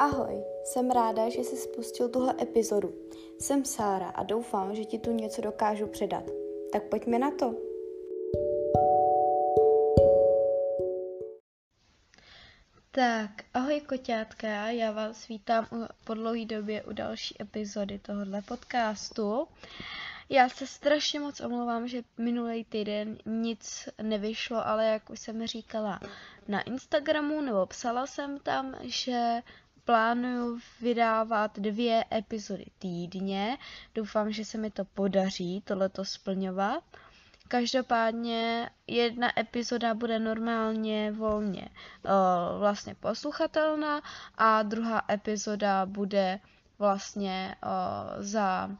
Ahoj, jsem ráda, že jsi spustil tuhle epizodu. Jsem Sára a doufám, že ti tu něco dokážu předat. Tak pojďme na to. Tak, ahoj koťátka, já vás vítám po dlouhé době u další epizody tohohle podcastu. Já se strašně moc omlouvám, že minulý týden nic nevyšlo, ale jak už jsem říkala na Instagramu, nebo psala jsem tam, že plánuju vydávat dvě epizody týdně. Doufám, že se mi to podaří tohleto splňovat. Každopádně jedna epizoda bude normálně volně vlastně posluchatelná a druhá epizoda bude vlastně za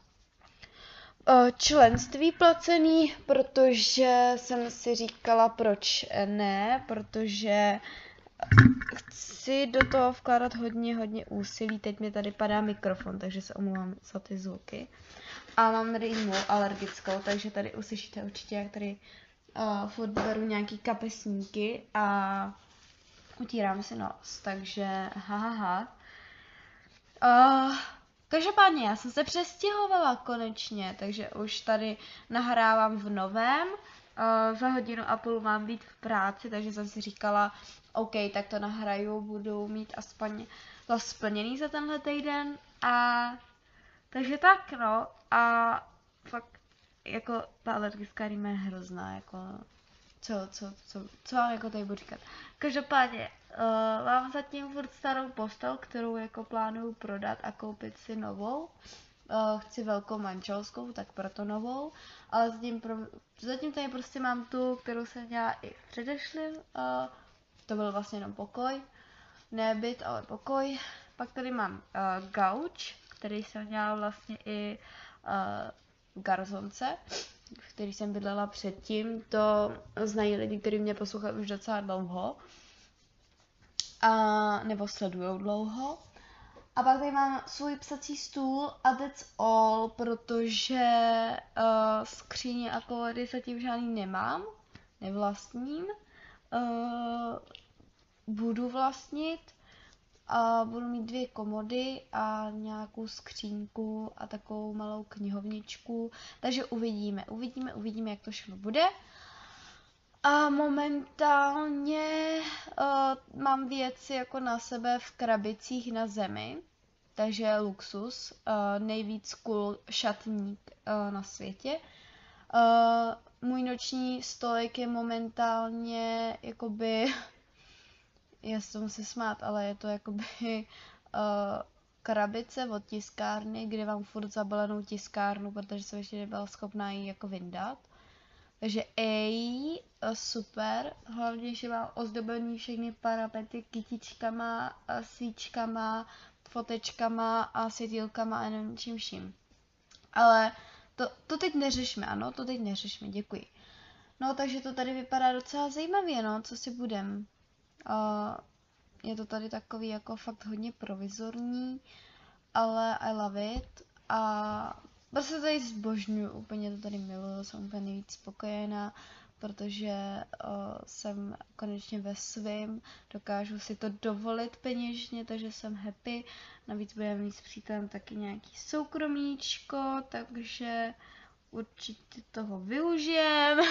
členství placený, protože jsem si říkala, proč ne, protože chci do toho vkládat hodně, hodně úsilí. Teď mi tady padá mikrofon, takže se omlouvám za ty zvuky. A mám rýmu alergickou, takže tady uslyšíte určitě, jak tady uh, furt beru nějaký kapesníky a utírám si nos, takže ha, ha, ha. Uh, každopádně já jsem se přestěhovala konečně, takže už tady nahrávám v novém. Uh, za hodinu a půl mám být v práci, takže jsem si říkala, OK, tak to nahraju, budu mít aspoň to splněný za tenhle týden a takže tak no a fakt jako ta alergická rýma je hrozná, jako co, co, co, co vám jako tady budu říkat. Každopádně, uh, mám zatím furt starou postel, kterou jako plánuju prodat a koupit si novou. Uh, chci velkou manželskou, tak proto novou, ale zatím, pro, zatím tady prostě mám tu, kterou jsem měla i v předešlém uh, to byl vlastně jenom pokoj. Ne byt, ale pokoj. Pak tady mám uh, gauč, který jsem měla vlastně i uh, Garzonce, v který jsem bydlela předtím. To znají lidi, kteří mě poslouchají už docela dlouho. A, nebo sledují dlouho. A pak tady mám svůj psací stůl a that's all, protože uh, skříně a koledy zatím žádný nemám, nevlastním. Uh, budu vlastnit a budu mít dvě komody a nějakou skřínku a takovou malou knihovničku. Takže uvidíme, uvidíme, uvidíme, jak to všechno bude. A momentálně uh, mám věci jako na sebe v krabicích na zemi, takže luxus, uh, nejvíc cool šatník uh, na světě. Uh, můj noční stolek je momentálně jakoby já se to musím smát, ale je to jakoby uh, krabice od tiskárny, kde mám furt zabalenou tiskárnu, protože jsem ještě nebyla schopná ji jako vyndat. Takže ej, uh, super, hlavně, že mám ozdobený všechny parapety kytičkama, uh, svíčkama, fotečkama a světýlkama a nevím čím vším. Ale to, to teď neřešme, ano, to teď neřešme, děkuji. No, takže to tady vypadá docela zajímavě, no, co si budem. Uh, je to tady takový jako fakt hodně provizorní, ale I love it. A prostě tady zbožňuju, úplně to tady miluju, jsem úplně nejvíc spokojená, protože uh, jsem konečně ve svým, dokážu si to dovolit peněžně, takže jsem happy. Navíc budeme mít s přítelem taky nějaký soukromíčko, takže určitě toho využijem.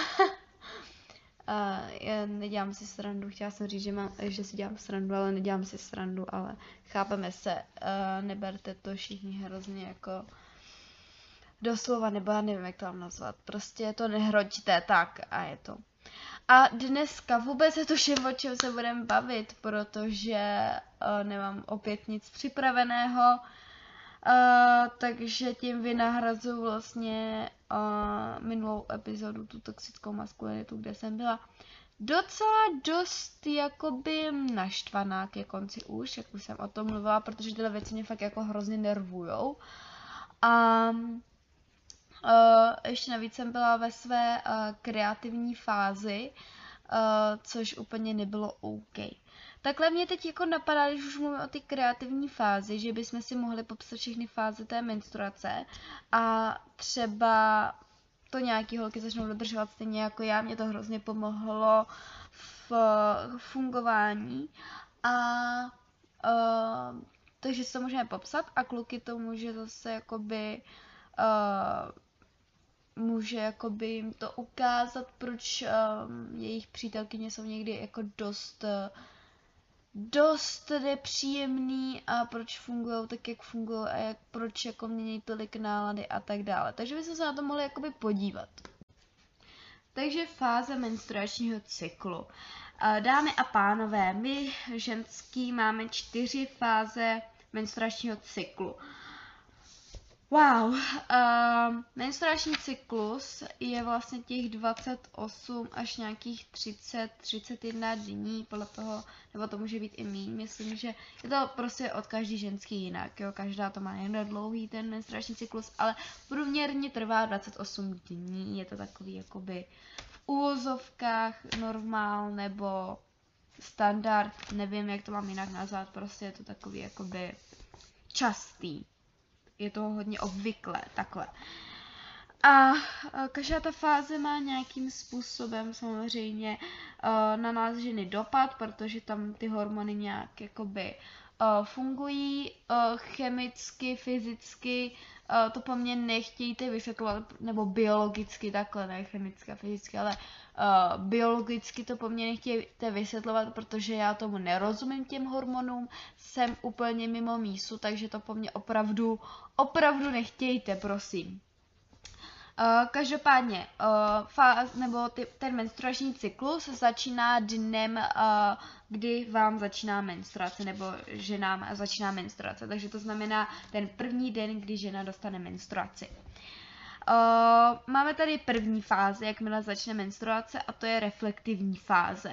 Uh, nedělám si srandu, chtěla jsem říct, že, má, že si dělám srandu, ale nedělám si srandu, ale chápeme se, uh, neberte to všichni hrozně jako doslova, nebo já nevím, jak to mám nazvat, prostě to nehroďte tak a je to. A dneska vůbec se tuším, o čem se budeme bavit, protože uh, nemám opět nic připraveného, Uh, takže tím vynahrazu vlastně uh, minulou epizodu, tu toxickou maskulinitu, kde jsem byla docela dost jakoby naštvaná ke konci už, jak už jsem o tom mluvila, protože tyhle věci mě fakt jako hrozně nervujou. A uh, ještě navíc jsem byla ve své uh, kreativní fázi, uh, což úplně nebylo OK. Takhle mě teď jako napadá, když už mluvím o ty kreativní fázi, že bychom si mohli popsat všechny fáze té menstruace a třeba to nějaký holky začnou dodržovat stejně jako já, mě to hrozně pomohlo v fungování a uh, takže si to můžeme popsat a kluky to může zase jakoby uh, může jakoby jim to ukázat, proč um, jejich přítelkyně jsou někdy jako dost uh, dost nepříjemný a proč fungují tak, jak fungují a jak, proč jako mění tolik nálady a tak dále. Takže bychom se na to mohli jakoby podívat. Takže fáze menstruačního cyklu. Dámy a pánové, my ženský máme čtyři fáze menstruačního cyklu. Wow, uh, menstruační cyklus je vlastně těch 28 až nějakých 30, 31 dní, podle toho, nebo to může být i míň, myslím, že je to prostě od každý ženský jinak, jo, každá to má jen dlouhý ten menstruační cyklus, ale průměrně trvá 28 dní, je to takový jakoby v úvozovkách normál nebo standard, nevím, jak to mám jinak nazvat, prostě je to takový jakoby častý je to hodně obvyklé, takhle. A každá ta fáze má nějakým způsobem samozřejmě na nás ženy dopad, protože tam ty hormony nějak jakoby fungují chemicky, fyzicky, to po mně nechtějte vysvětlovat, nebo biologicky takhle, ne chemicky a fyzicky, ale uh, biologicky to po mně nechtějte vysvětlovat, protože já tomu nerozumím těm hormonům, jsem úplně mimo mísu, takže to po mně opravdu, opravdu nechtějte, prosím. Uh, každopádně, uh, fáz, nebo ty, ten menstruační cyklus začíná dnem, uh, kdy vám začíná menstruace, nebo ženám začíná menstruace. Takže to znamená ten první den, kdy žena dostane menstruaci. Uh, máme tady první fázi, jakmile začne menstruace, a to je reflektivní fáze.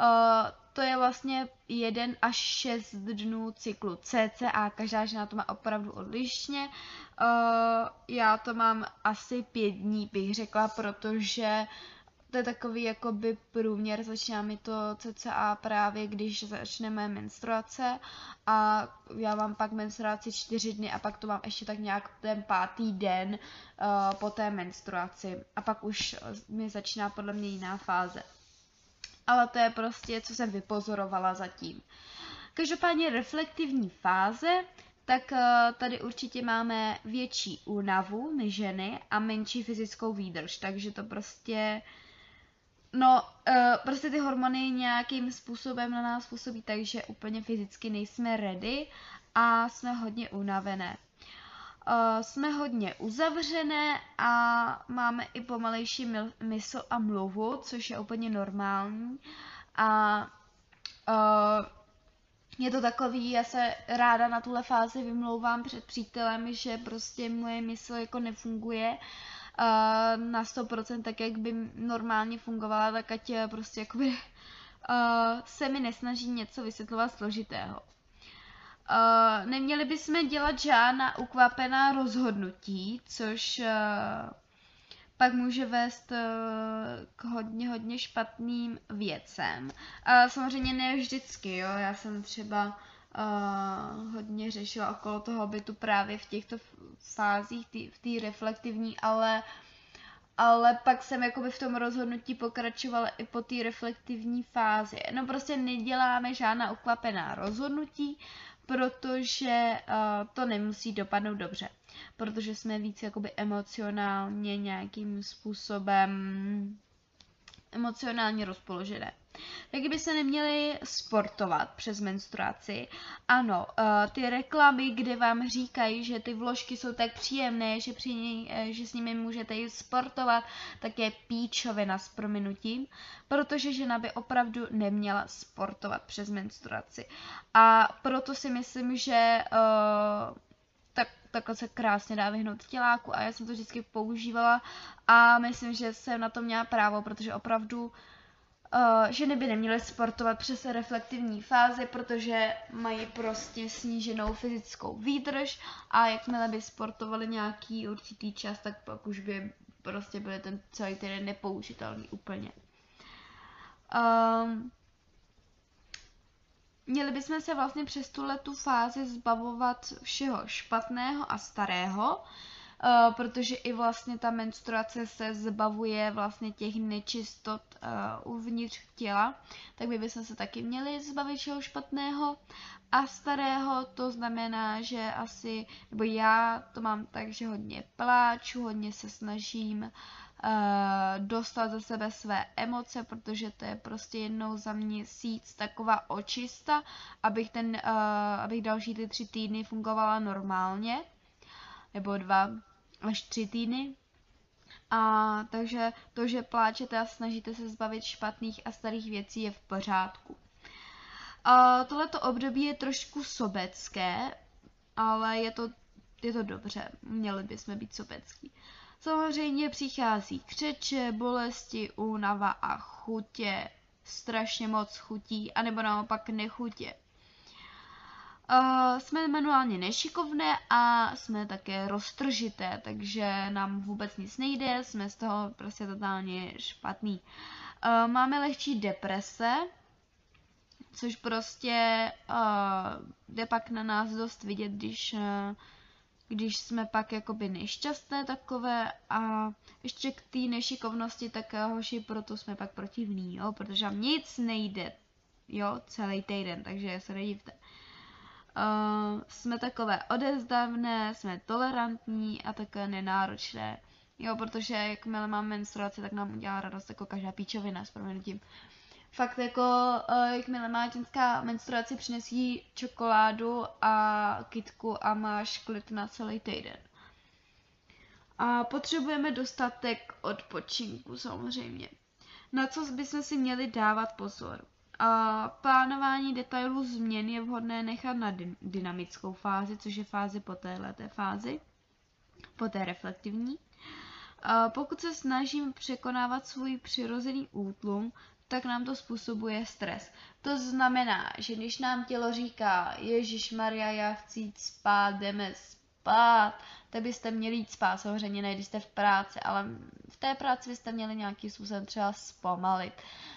Uh, to je vlastně jeden až šest dnů cyklu CCA, každá žena to má opravdu odlišně. Uh, já to mám asi pět dní, bych řekla, protože to je takový jakoby průměr, začíná mi to CCA právě, když začneme menstruace a já mám pak menstruaci čtyři dny a pak to mám ještě tak nějak ten pátý den uh, po té menstruaci a pak už mi začíná podle mě jiná fáze. Ale to je prostě, co jsem vypozorovala zatím. Každopádně reflektivní fáze, tak uh, tady určitě máme větší únavu, my ženy, a menší fyzickou výdrž, takže to prostě No, uh, prostě ty hormony nějakým způsobem na nás působí tak, že úplně fyzicky nejsme ready a jsme hodně unavené. Uh, jsme hodně uzavřené a máme i pomalejší mysl a mluvu, což je úplně normální. A uh, je to takový, já se ráda na tuhle fázi vymlouvám před přítelem, že prostě moje mysl jako nefunguje na 100% tak, jak by normálně fungovala, tak ať eh, prostě jakoby se mi nesnaží něco vysvětlovat složitého. Uh, neměli bychom dělat žádná ukvapená rozhodnutí, což uh, pak může vést uh, k hodně, hodně špatným věcem. Uh, samozřejmě ne vždycky, jo, já jsem třeba uh, hodně řešila okolo toho bytu právě v těchto fázích, tý, v té reflektivní, ale ale pak jsem jakoby v tom rozhodnutí pokračovala i po té reflektivní fázi. No prostě neděláme žádná ukvapená rozhodnutí, protože uh, to nemusí dopadnout dobře. Protože jsme víc jakoby emocionálně nějakým způsobem emocionálně rozpoložené. Taky by se neměli sportovat přes menstruaci. Ano, uh, ty reklamy, kde vám říkají, že ty vložky jsou tak příjemné, že, při ní, uh, že s nimi můžete jít sportovat, tak je píčovina s prominutím, protože žena by opravdu neměla sportovat přes menstruaci. A proto si myslím, že uh, tak, takhle se krásně dá vyhnout těláku a já jsem to vždycky používala a myslím, že jsem na to měla právo, protože opravdu ženy by neměly sportovat přes reflektivní fázi, protože mají prostě sníženou fyzickou výdrž a jakmile by sportovali nějaký určitý čas, tak pak už by prostě byly ten celý týden nepoužitelný úplně. Um, měli bychom se vlastně přes tuhle tu fázi zbavovat všeho špatného a starého, protože i vlastně ta menstruace se zbavuje vlastně těch nečistot uh, uvnitř těla, tak my bychom se taky měli zbavit všeho špatného. A starého, to znamená, že asi, nebo já to mám tak, že hodně pláču, hodně se snažím uh, dostat ze sebe své emoce, protože to je prostě jednou za měsíc taková očista, abych, ten, abych další ty tři týdny fungovala normálně, nebo dva až tři týdny. A takže to, že pláčete a snažíte se zbavit špatných a starých věcí je v pořádku. A tohleto období je trošku sobecké, ale je to, je to dobře, měli bychom být sobecký. Samozřejmě přichází křeče, bolesti, únava a chutě, strašně moc chutí, anebo naopak nechutě. Uh, jsme manuálně nešikovné a jsme také roztržité, takže nám vůbec nic nejde, jsme z toho prostě totálně špatný. Uh, máme lehčí deprese, což prostě uh, jde pak na nás dost vidět, když, uh, když jsme pak jakoby nešťastné takové a ještě k té nešikovnosti, tak hoši, proto jsme pak protivní, jo, protože vám nic nejde, jo, celý týden, takže se nedivte. Jsme takové odezdavné, jsme tolerantní a také nenáročné. Jo, protože jakmile mám menstruaci, tak nám udělá radost jako každá píčovina s proměnutím. Fakt jako, uh, jakmile má ženská menstruaci, přinesí čokoládu a kitku a máš klid na celý týden. A potřebujeme dostatek odpočinku samozřejmě. Na co bychom si měli dávat pozor? A plánování detailů změn je vhodné nechat na dynamickou fázi, což je fáze po této fázi, po té reflektivní. Pokud se snažím překonávat svůj přirozený útlum, tak nám to způsobuje stres. To znamená, že když nám tělo říká, Ježíš Maria, já chci jít spát, jdeme spát, tak byste měli jít spát, samozřejmě ne, když jste v práci, ale v té práci byste měli nějakým způsobem třeba zpomalit. Uh,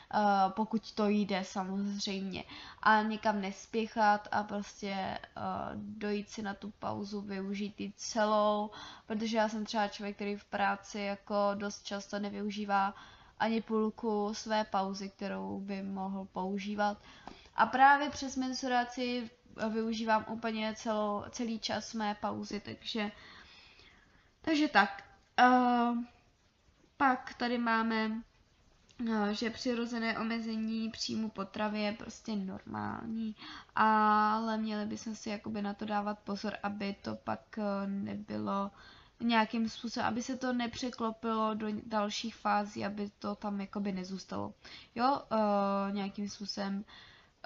pokud to jde samozřejmě. A někam nespěchat a prostě uh, dojít si na tu pauzu, využít ji celou, protože já jsem třeba člověk, který v práci jako dost často nevyužívá ani půlku své pauzy, kterou by mohl používat. A právě přes mensuraci využívám úplně celou, celý čas mé pauzy, takže takže tak. Uh, pak tady máme že přirozené omezení příjmu potravy je prostě normální, ale měli bychom si jakoby na to dávat pozor, aby to pak eh, nebylo nějakým způsobem, aby se to nepřeklopilo do dalších fází, aby to tam jakoby nezůstalo. Jo, uh, nějakým způsobem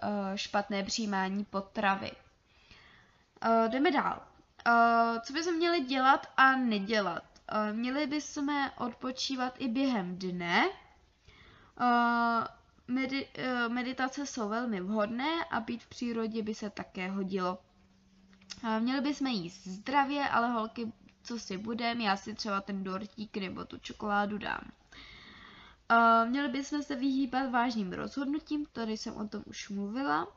uh, špatné přijímání potravy. Uh, jdeme dál. Uh, co bychom měli dělat a nedělat? Uh, měli bychom odpočívat i během dne, medi- uh, meditace jsou velmi vhodné a být v přírodě by se také hodilo. Uh, měli bychom jíst zdravě, ale holky, co si budem, já si třeba ten dortík nebo tu čokoládu dám. Měli bychom se vyhýbat vážným rozhodnutím, tady jsem o tom už mluvila.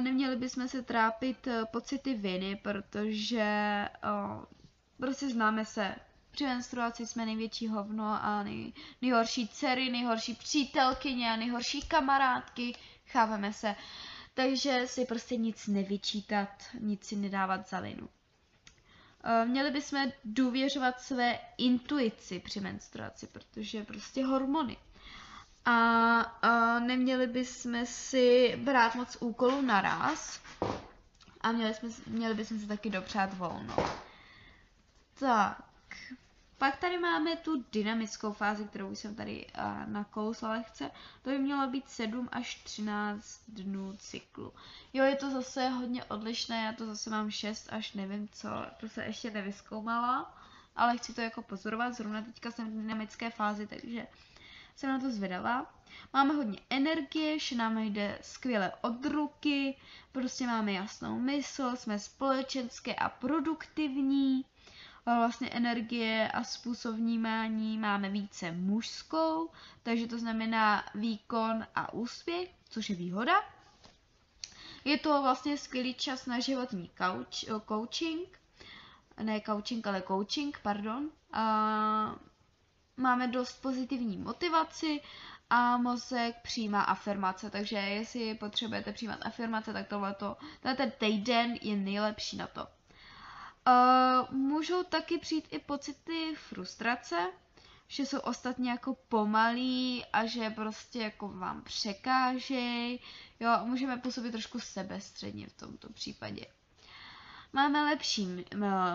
Neměli bychom se trápit pocity viny, protože prostě známe se, při menstruaci jsme největší hovno a nej, nejhorší dcery, nejhorší přítelkyně a nejhorší kamarádky, chápeme se. Takže si prostě nic nevyčítat, nic si nedávat za vinu. Eh, měli bychom důvěřovat své intuici při menstruaci, protože prostě hormony. A, a neměli bychom si brát moc úkolů naraz a měli, jsme, měli bychom si taky dopřát volno. Tak, pak tady máme tu dynamickou fázi, kterou jsem tady uh, nakousla lehce. To by mělo být 7 až 13 dnů cyklu. Jo, je to zase hodně odlišné, já to zase mám 6 až nevím co, to se ještě nevyskoumala, ale chci to jako pozorovat, zrovna teďka jsem v dynamické fázi, takže jsem na to zvědavá. Máme hodně energie, že nám jde skvěle od ruky, prostě máme jasnou mysl, jsme společenské a produktivní, vlastně energie a způsob vnímání máme více mužskou, takže to znamená výkon a úspěch, což je výhoda. Je to vlastně skvělý čas na životní coach, coaching, ne coaching, ale coaching, pardon. A máme dost pozitivní motivaci a mozek přijímá afirmace, takže jestli potřebujete přijímat afirmace, tak tohleto, ten týden je nejlepší na to. Uh, můžou taky přijít i pocity frustrace, že jsou ostatní jako pomalí a že prostě jako vám překážejí. Jo, můžeme působit trošku sebestředně v tomto případě. Máme lepší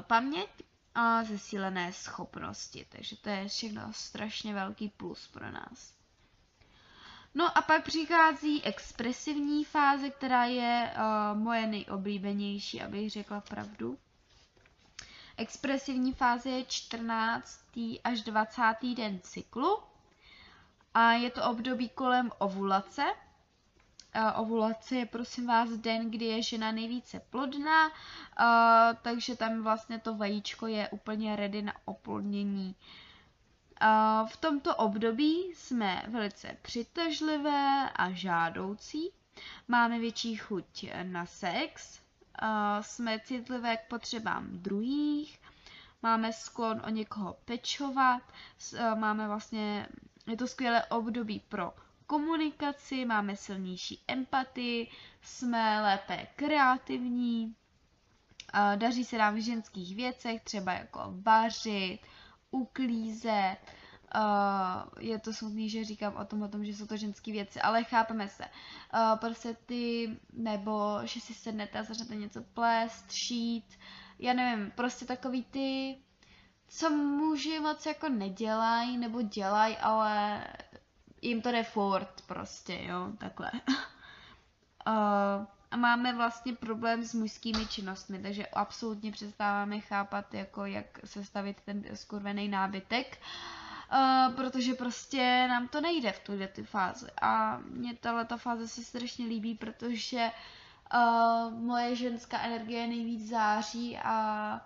paměť a zesílené schopnosti, takže to je všechno strašně velký plus pro nás. No a pak přichází expresivní fáze, která je uh, moje nejoblíbenější, abych řekla pravdu. Expresivní fáze je 14. až 20. den cyklu a je to období kolem ovulace. Ovulace je prosím vás den, kdy je žena nejvíce plodná, takže tam vlastně to vajíčko je úplně ready na oplodnění. V tomto období jsme velice přitažlivé a žádoucí, máme větší chuť na sex, jsme citlivé k potřebám druhých, máme sklon o někoho pečovat, máme vlastně, je to skvělé období pro komunikaci, máme silnější empatii, jsme lépe kreativní, daří se nám v ženských věcech, třeba jako vařit, uklízet, Uh, je to smutný, že říkám o tom, o tom, že jsou to ženské věci, ale chápeme se. Uh, prostě ty, nebo že si sednete a začnete něco plést, šít, já nevím, prostě takový ty, co muži moc jako nedělají, nebo dělají, ale jim to jde furt prostě, jo, takhle. uh, a máme vlastně problém s mužskými činnostmi, takže absolutně přestáváme chápat, jako jak sestavit ten skurvený nábytek. Uh, Uh, protože prostě nám to nejde v tuhle ty fázi. A mě tahle fáze se strašně líbí, protože uh, moje ženská energie nejvíc září a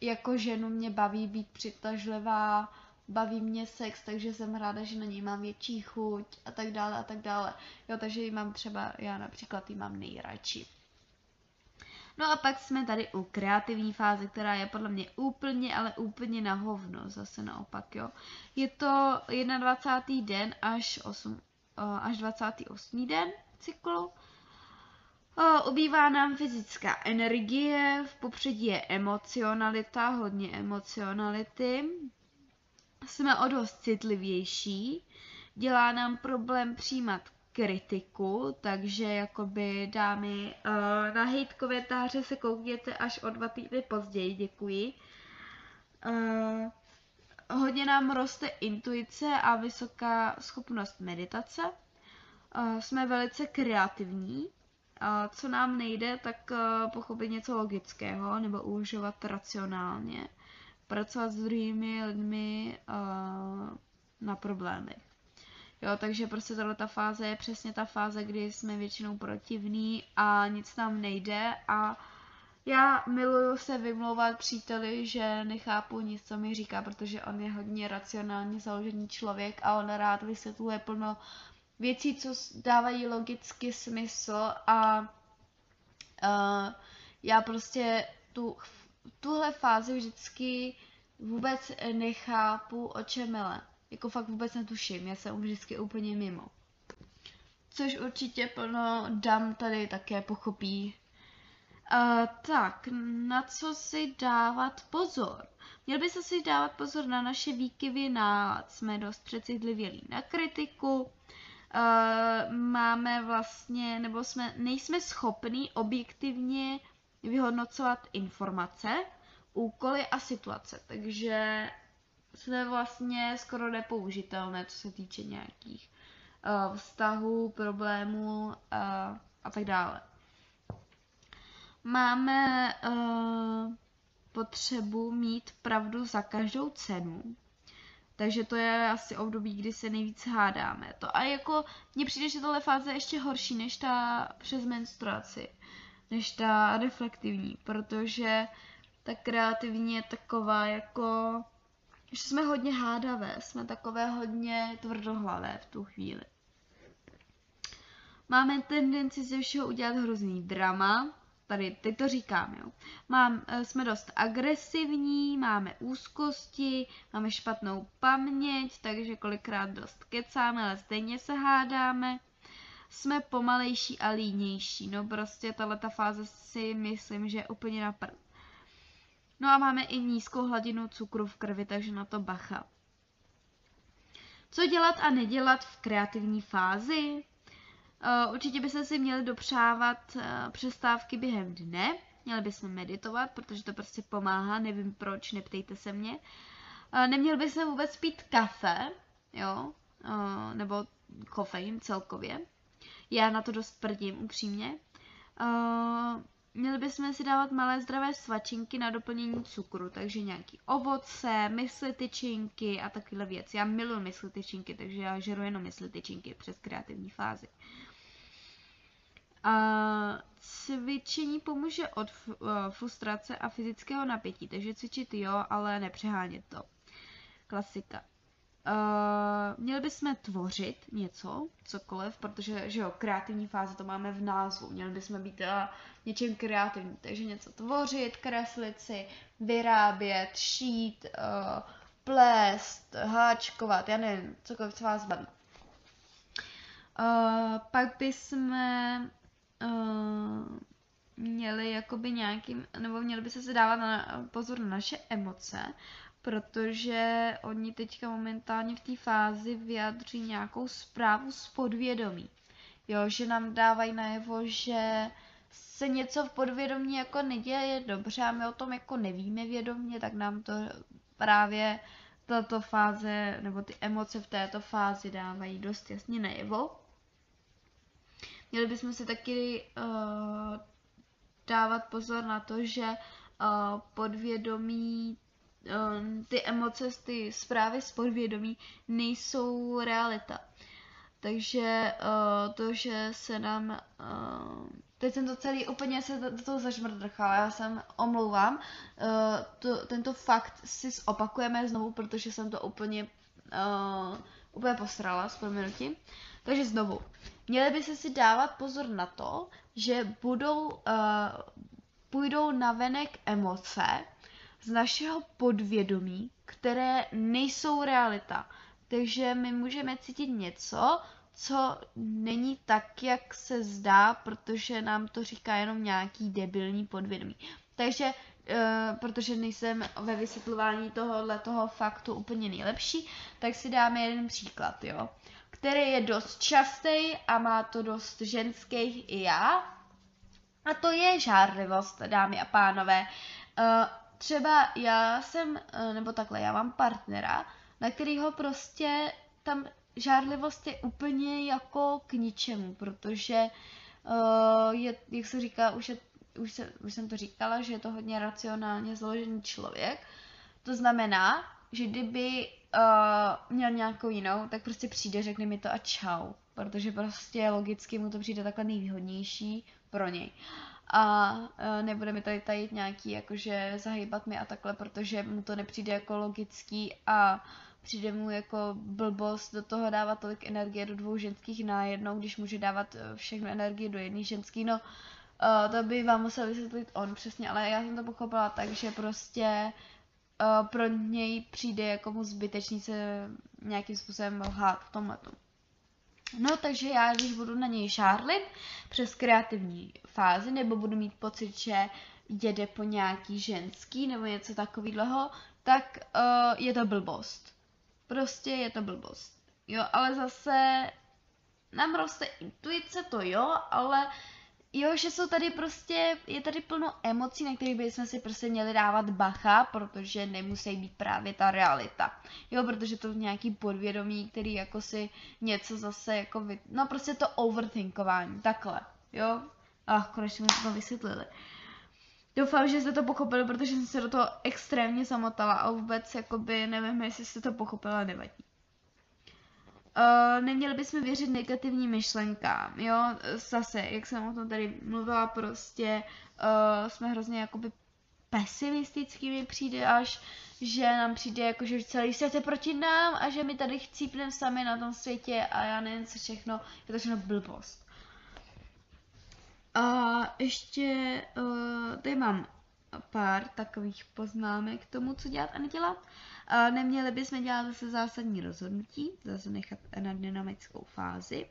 jako ženu mě baví být přitažlivá, baví mě sex, takže jsem ráda, že na něj mám větší chuť a tak dále a tak dále. Jo, takže ji mám třeba, já například ji mám nejradši. No a pak jsme tady u kreativní fáze, která je podle mě úplně, ale úplně na hovno, zase naopak, jo. Je to 21. den až, 8, až 28. den cyklu. Ubývá nám fyzická energie, v popředí je emocionalita, hodně emocionality. Jsme o dost citlivější, dělá nám problém přijímat kritiku, takže jakoby dámy uh, na hate komentáře se koukněte až o dva týdny později, děkuji. Uh, hodně nám roste intuice a vysoká schopnost meditace. Uh, jsme velice kreativní. Uh, co nám nejde, tak uh, pochopit něco logického nebo uvažovat racionálně. Pracovat s druhými lidmi uh, na problémech. Jo, takže prostě tato ta fáze je přesně ta fáze, kdy jsme většinou protivní a nic nám nejde. A já miluju se vymlouvat příteli, že nechápu nic, co mi říká, protože on je hodně racionálně založený člověk a on rád vysvětluje plno věcí, co dávají logicky smysl. A uh, já prostě tu, tuhle fázi vždycky vůbec nechápu, o čem mele jako fakt vůbec netuším, já jsem vždycky úplně mimo. Což určitě plno dam tady také pochopí. Uh, tak, na co si dávat pozor? Měl by se si dávat pozor na naše výkyvy, na jsme dost přecitlivělí na kritiku, uh, máme vlastně, nebo jsme, nejsme schopní objektivně vyhodnocovat informace, úkoly a situace, takže jsme vlastně skoro nepoužitelné, co se týče nějakých uh, vztahů, problémů uh, a tak dále. Máme uh, potřebu mít pravdu za každou cenu, takže to je asi období, kdy se nejvíce hádáme. To a jako mně přijde, že tohle fáze je ještě horší než ta přes menstruaci, než ta reflektivní, protože ta kreativní je taková jako že jsme hodně hádavé, jsme takové hodně tvrdohlavé v tu chvíli. Máme tendenci ze všeho udělat hrozný drama, tady, teď to říkám, jo. Mám, eh, jsme dost agresivní, máme úzkosti, máme špatnou paměť, takže kolikrát dost kecáme, ale stejně se hádáme. Jsme pomalejší a línější, no prostě tato fáze si myslím, že je úplně na prd. No a máme i nízkou hladinu cukru v krvi, takže na to bacha. Co dělat a nedělat v kreativní fázi? Uh, určitě byste si měli dopřávat uh, přestávky během dne, měli bychom meditovat, protože to prostě pomáhá, nevím proč, neptejte se mě. Uh, neměli bychom vůbec pít kafe, jo, nebo kofein celkově. Já na to dost prdím, upřímně. Měli bychom si dávat malé zdravé svačinky na doplnění cukru, takže nějaký ovoce, mysli tyčinky a takové věci. Já miluji mysli tyčinky, takže já žeru jenom mysli tyčinky přes kreativní fázi. A cvičení pomůže od eh, frustrace a fyzického napětí, takže cvičit jo, ale nepřehánět to. Klasika. Uh, měli bychom tvořit něco, cokoliv, protože že jo, kreativní fáze to máme v názvu. Měli bychom být uh, něčím kreativní, takže něco tvořit, kreslit si, vyrábět, šít, uh, plést, háčkovat, já nevím, cokoliv, co vás baví. Uh, pak bychom uh, měli jakoby nějakým, nebo měli by se se dávat na, pozor na naše emoce, protože oni teďka momentálně v té fázi vyjadří nějakou zprávu z podvědomí. Jo, že nám dávají najevo, že se něco v podvědomí jako neděje dobře a my o tom jako nevíme vědomě, tak nám to právě tato fáze, nebo ty emoce v této fázi dávají dost jasně najevo. Měli bychom si taky uh, dávat pozor na to, že uh, podvědomí ty emoce, ty zprávy z podvědomí nejsou realita. Takže uh, to, že se nám... Uh, teď jsem to celý úplně se do toho zažmrdrchala, já jsem omlouvám. Uh, to, tento fakt si zopakujeme znovu, protože jsem to úplně, uh, úplně posrala s proměnutím. Takže znovu. Měli by se si dávat pozor na to, že budou, uh, půjdou na venek emoce z našeho podvědomí, které nejsou realita. Takže my můžeme cítit něco, co není tak, jak se zdá, protože nám to říká jenom nějaký debilní podvědomí. Takže, uh, protože nejsem ve vysvětlování tohohle toho faktu úplně nejlepší, tak si dáme jeden příklad, jo který je dost častý a má to dost ženských i já. A to je žárlivost, dámy a pánové. Uh, třeba já jsem, uh, nebo takhle, já mám partnera, na kterýho prostě tam žárlivost je úplně jako k ničemu, protože uh, je, jak se říká, už, je, už, se, už jsem to říkala, že je to hodně racionálně zložený člověk. To znamená, že kdyby uh, měl nějakou jinou, tak prostě přijde, řekne mi to a čau. Protože prostě logicky mu to přijde takhle nejvýhodnější pro něj. A uh, nebude mi tady tajit nějaký, jakože zahýbat mi a takhle, protože mu to nepřijde jako logický a přijde mu jako blbost do toho dávat tolik energie do dvou ženských najednou, když může dávat e, všechno energie do jedné ženský. No, uh, to by vám musel vysvětlit on přesně, ale já jsem to pochopila tak, že prostě pro něj přijde jako mu zbytečný se nějakým způsobem lhát v tomhle. No, takže já, když budu na něj šárlit přes kreativní fázi, nebo budu mít pocit, že jede po nějaký ženský nebo něco takového, tak uh, je to blbost. Prostě je to blbost. Jo, ale zase nám roste intuice, to jo, ale Jo, že jsou tady prostě, je tady plno emocí, na kterých bychom si prostě měli dávat bacha, protože nemusí být právě ta realita. Jo, protože to nějaký podvědomí, který jako si něco zase jako, vy... no prostě to overthinkování, takhle, jo. Ach, konečně jsme to vysvětlili. Doufám, že jste to pochopili, protože jsem se do toho extrémně zamotala a vůbec jakoby nevím, jestli jste to pochopila, nevadí. Uh, neměli bychom věřit negativním myšlenkám, jo, zase, jak jsem o tom tady mluvila, prostě uh, jsme hrozně jakoby pesimistický mi přijde až, že nám přijde jako, že celý svět je proti nám a že my tady chcípneme sami na tom světě a já nevím co všechno, je to všechno blbost. A ještě uh, tady mám pár takových poznámek k tomu, co dělat a nedělat. A neměli bychom dělat zase zásadní rozhodnutí, zase nechat na dynamickou fázi.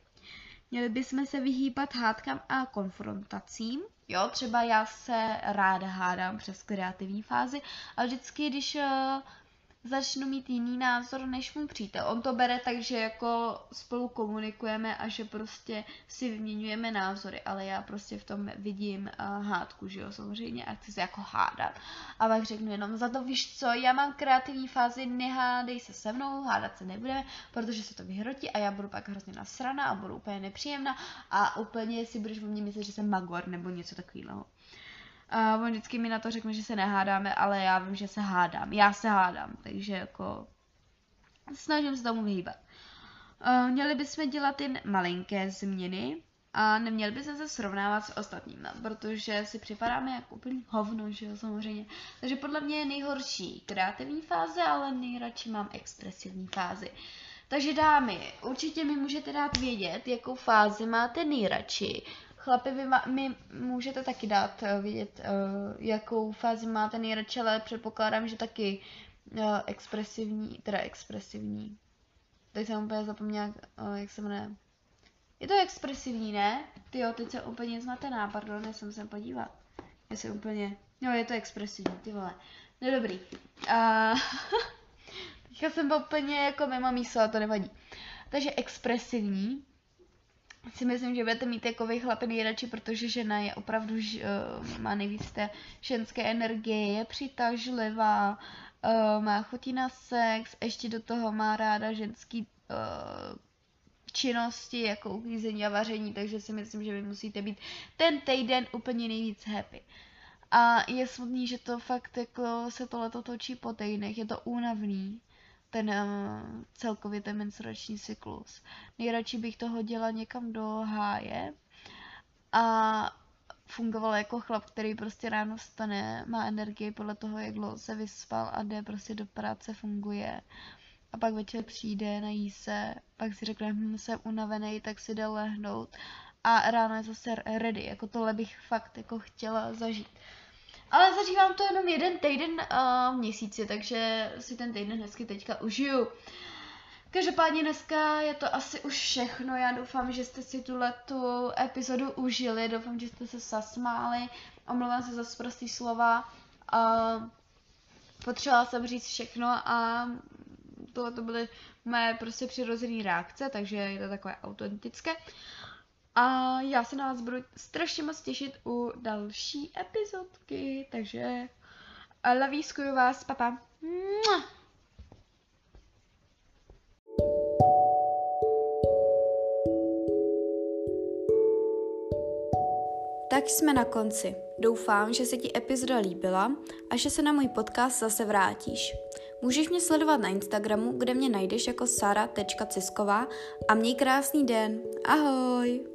Měli bychom se vyhýbat hádkám a konfrontacím. Jo, třeba já se ráda hádám přes kreativní fázi, ale vždycky, když uh, začnu mít jiný názor než můj přítel. On to bere tak, že jako spolu komunikujeme a že prostě si vyměňujeme názory, ale já prostě v tom vidím uh, hádku, že jo, samozřejmě, a chci se jako hádat. A pak řeknu jenom, za to víš co, já mám kreativní fázi, nehádej se se mnou, hádat se nebude, protože se to vyhrotí a já budu pak hrozně nasrana a budu úplně nepříjemná a úplně si budeš o mě myslet, že jsem magor nebo něco takového. A on vždycky mi na to řekne, že se nehádáme, ale já vím, že se hádám. Já se hádám, takže jako snažím se tomu vyhýbat. Uh, měli bychom dělat jen malinké změny a neměli bychom se srovnávat s ostatními, protože si připadáme jako úplný hovno, že jo, samozřejmě. Takže podle mě je nejhorší kreativní fáze, ale nejradši mám expresivní fázi. Takže dámy, určitě mi můžete dát vědět, jakou fázi máte nejradši Chlapi, vy mi můžete taky dát uh, vědět, uh, jakou fázi máte nejradši, ale předpokládám, že taky uh, expresivní, teda expresivní. Teď jsem úplně zapomněla, jak se jmenuje. Je to expresivní, ne? Ty jo, teď se úplně zmatená, pardon, já jsem se podívat. Jestli úplně, jo, je to expresivní, ty vole. No dobrý. Uh, teďka jsem úplně jako mimo místo, to nevadí. Takže expresivní, si myslím, že budete mít vy chlapy nejradši, protože žena je opravdu, uh, má nejvíc té ženské energie, je přitažlivá, uh, má chutí na sex, ještě do toho má ráda ženský uh, činnosti, jako uklízení a vaření, takže si myslím, že vy musíte být ten týden úplně nejvíc happy. A je smutný, že to fakt jako se tohleto točí po týdnech, je to únavný ten uh, celkově ten menstruační cyklus. Nejradši bych to hodila někam do háje a fungoval jako chlap, který prostě ráno stane, má energii podle toho, jak dlouho se vyspal a jde prostě do práce, funguje. A pak večer přijde, nají se, pak si řekne, hm, jsem unavený, tak si jde lehnout. A ráno je zase ready, jako tohle bych fakt jako chtěla zažít. Ale zažívám to jenom jeden týden uh, v měsíci, takže si ten týden hezky teďka užiju. Každopádně dneska je to asi už všechno. Já doufám, že jste si tuhle tu epizodu užili. Doufám, že jste se zasmáli. Omlouvám se za prostý slova. Uh, potřebovala jsem říct všechno a tohle to byly moje prostě přirozené reakce, takže je to takové autentické. A já se na vás budu strašně moc těšit u další epizodky, takže lavískuju vás, papa. Mua! Tak jsme na konci. Doufám, že se ti epizoda líbila a že se na můj podcast zase vrátíš. Můžeš mě sledovat na Instagramu, kde mě najdeš jako sara.cisková a měj krásný den. Ahoj!